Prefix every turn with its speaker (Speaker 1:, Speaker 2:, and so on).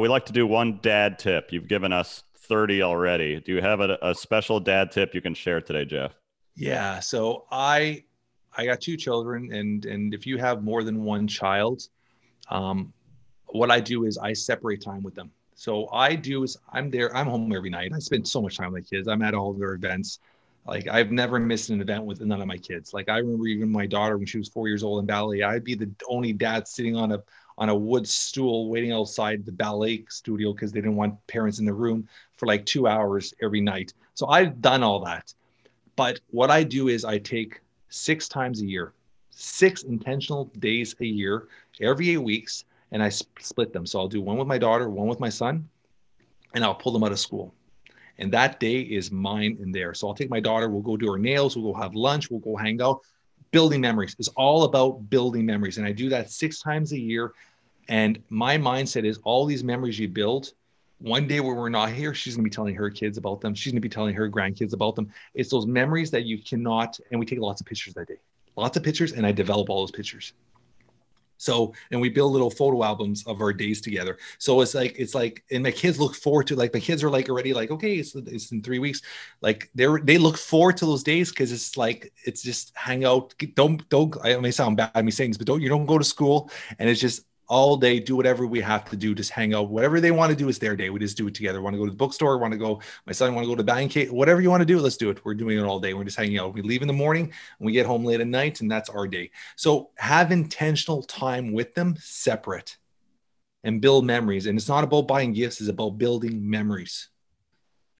Speaker 1: we like to do one dad tip. You've given us 30 already. Do you have a, a special dad tip you can share today, Jeff?
Speaker 2: Yeah. So I I got two children, and and if you have more than one child, um, what I do is I separate time with them. So I do is I'm there. I'm home every night. I spend so much time with my kids. I'm at all their events. Like I've never missed an event with none of my kids. Like I remember even my daughter when she was four years old in ballet, I'd be the only dad sitting on a on a wood stool waiting outside the ballet studio because they didn't want parents in the room for like two hours every night. So I've done all that. But what I do is I take six times a year, six intentional days a year, every eight weeks, and I split them. So I'll do one with my daughter, one with my son, and I'll pull them out of school. And that day is mine and there. So I'll take my daughter, we'll go do her nails, we'll go have lunch, we'll go hang out. Building memories is all about building memories. And I do that six times a year. And my mindset is all these memories you build, one day when we're not here, she's going to be telling her kids about them. She's going to be telling her grandkids about them. It's those memories that you cannot, and we take lots of pictures that day, lots of pictures, and I develop all those pictures. So, and we build little photo albums of our days together. So it's like, it's like, and my kids look forward to like, my kids are like already like, okay, it's, it's in three weeks. Like they're, they look forward to those days. Cause it's like, it's just hang out. Don't, don't, I may sound bad me saying this, but don't, you don't go to school and it's just all day, do whatever we have to do, just hang out. Whatever they want to do is their day. We just do it together. Want to go to the bookstore, want to go, my son want to go to bank, whatever you want to do, let's do it. We're doing it all day. We're just hanging out. We leave in the morning and we get home late at night, and that's our day. So have intentional time with them separate and build memories. And it's not about buying gifts, it's about building memories.